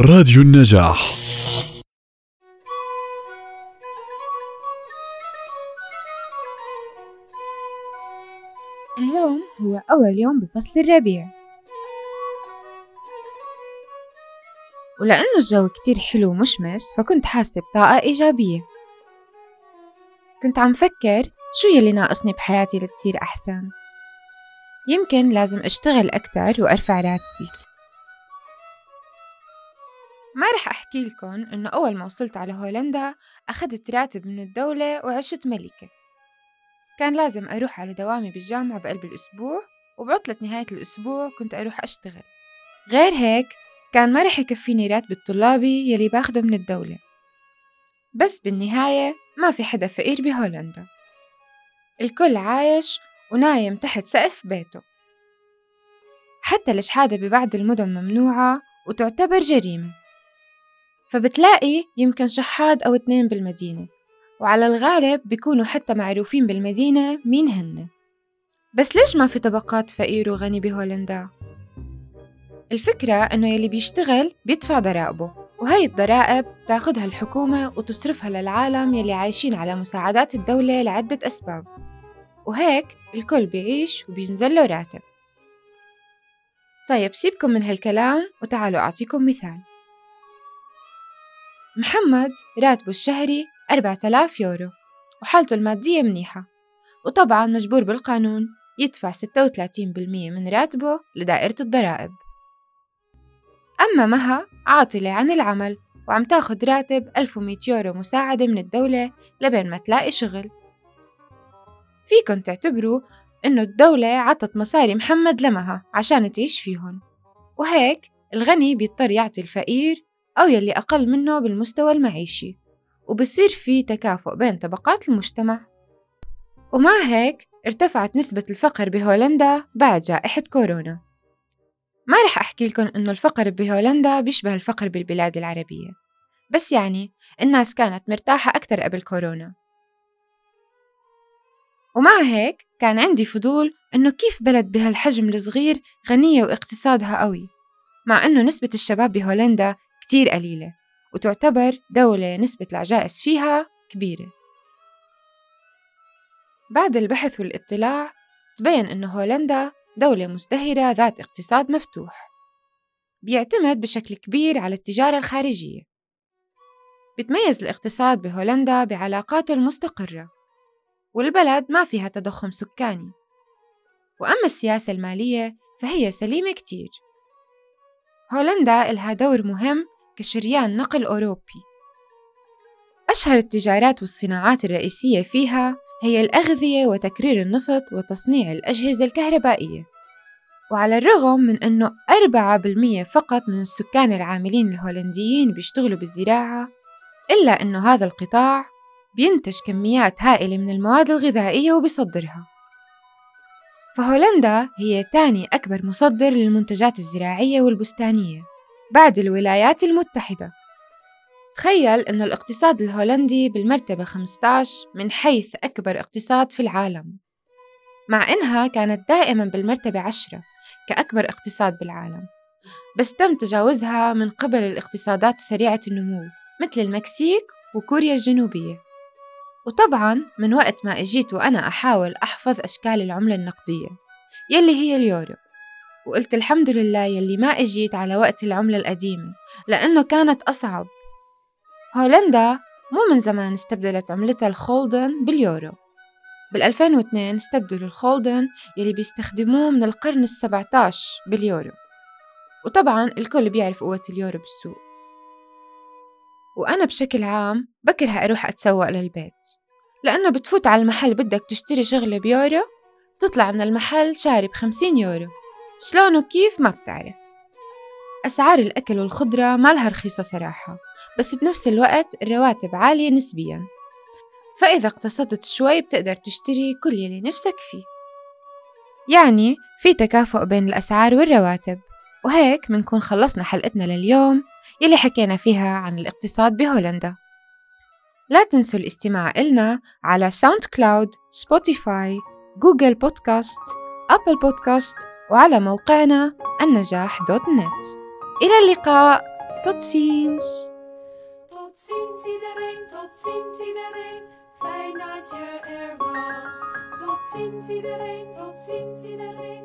راديو النجاح. اليوم هو أول يوم بفصل الربيع. ولأنه الجو كتير حلو ومشمس فكنت حاسة بطاقة إيجابية. كنت عم فكر شو يلي ناقصني بحياتي لتصير أحسن. يمكن لازم أشتغل أكتر وأرفع راتبي. ما رح أحكي لكم إنه أول ما وصلت على هولندا أخذت راتب من الدولة وعشت ملكة. كان لازم أروح على دوامي بالجامعة بقلب الأسبوع وبعطلة نهاية الأسبوع كنت أروح أشتغل. غير هيك كان ما رح يكفيني راتب الطلابي يلي باخده من الدولة. بس بالنهاية ما في حدا فقير بهولندا. الكل عايش ونايم تحت سقف بيته. حتى الشحادة ببعض المدن ممنوعة وتعتبر جريمة. فبتلاقي يمكن شحاد أو اتنين بالمدينة وعلى الغالب بيكونوا حتى معروفين بالمدينة مين هن. بس ليش ما في طبقات فقير وغني بهولندا؟ الفكرة إنه يلي بيشتغل بيدفع ضرائبه وهي الضرائب تاخدها الحكومة وتصرفها للعالم يلي عايشين على مساعدات الدولة لعدة أسباب وهيك الكل بيعيش وبينزل له راتب. طيب سيبكم من هالكلام وتعالوا أعطيكم مثال. محمد راتبه الشهري 4000 يورو وحالته المادية منيحة وطبعا مجبور بالقانون يدفع 36% من راتبه لدائرة الضرائب. أما مها عاطلة عن العمل وعم تاخد راتب 1100 يورو مساعدة من الدولة لبين ما تلاقي شغل. فيكن تعتبروا إنه الدولة عطت مصاري محمد لمها عشان تعيش فيهن وهيك الغني بيضطر يعطي الفقير أو يلي أقل منه بالمستوى المعيشي وبصير في تكافؤ بين طبقات المجتمع. ومع هيك ارتفعت نسبة الفقر بهولندا بعد جائحة كورونا. ما رح أحكي لكم إنه الفقر بهولندا بيشبه الفقر بالبلاد العربية بس يعني الناس كانت مرتاحة أكتر قبل كورونا. ومع هيك كان عندي فضول إنه كيف بلد بهالحجم الصغير غنية واقتصادها قوي مع إنه نسبة الشباب بهولندا كتير قليلة وتعتبر دولة نسبة العجائز فيها كبيرة. بعد البحث والاطلاع تبين أنه هولندا دولة مزدهرة ذات اقتصاد مفتوح. بيعتمد بشكل كبير على التجارة الخارجية. بتميز الاقتصاد بهولندا بعلاقاته المستقرة. والبلد ما فيها تضخم سكاني. وأما السياسة المالية فهي سليمة كتير. هولندا إلها دور مهم كشريان نقل أوروبي. أشهر التجارات والصناعات الرئيسية فيها هي الأغذية وتكرير النفط وتصنيع الأجهزة الكهربائية. وعلى الرغم من أنه 4% فقط من السكان العاملين الهولنديين بيشتغلوا بالزراعة إلا أنه هذا القطاع بينتج كميات هائلة من المواد الغذائية وبيصدرها. فهولندا هي تاني أكبر مصدر للمنتجات الزراعية والبستانية. بعد الولايات المتحدة. تخيل أن الاقتصاد الهولندي بالمرتبة 15 من حيث أكبر اقتصاد في العالم. مع إنها كانت دائما بالمرتبة 10 كأكبر اقتصاد بالعالم. بس تم تجاوزها من قبل الاقتصادات سريعة النمو مثل المكسيك وكوريا الجنوبية. وطبعا من وقت ما إجيت وأنا أحاول أحفظ أشكال العملة النقدية يلي هي اليورو. وقلت الحمد لله يلي ما إجيت على وقت العملة القديمة لأنه كانت أصعب. هولندا مو من زمان استبدلت عملتها الخولدن باليورو. بال 2002 استبدلوا الخولدن يلي بيستخدموه من القرن السبعة عشر باليورو. وطبعا الكل بيعرف قوة اليورو بالسوق. وأنا بشكل عام بكره أروح أتسوق للبيت لأنه بتفوت على المحل بدك تشتري شغلة بيورو تطلع من المحل شاري بخمسين يورو. شلون وكيف ما بتعرف. أسعار الأكل والخضرة ما لها رخيصة صراحة بس بنفس الوقت الرواتب عالية نسبياً. فإذا اقتصدت شوي بتقدر تشتري كل يلي نفسك فيه. يعني في تكافؤ بين الأسعار والرواتب وهيك منكون خلصنا حلقتنا لليوم يلي حكينا فيها عن الاقتصاد بهولندا. لا تنسوا الاستماع إلنا على SoundCloud، Spotify، Google Podcast، Apple Podcast وعلى موقعنا النجاح dot net إلى اللقاء ziens! Tot. Fijn dat je er was. Tot ziens iedereen, tot ziens iedereen.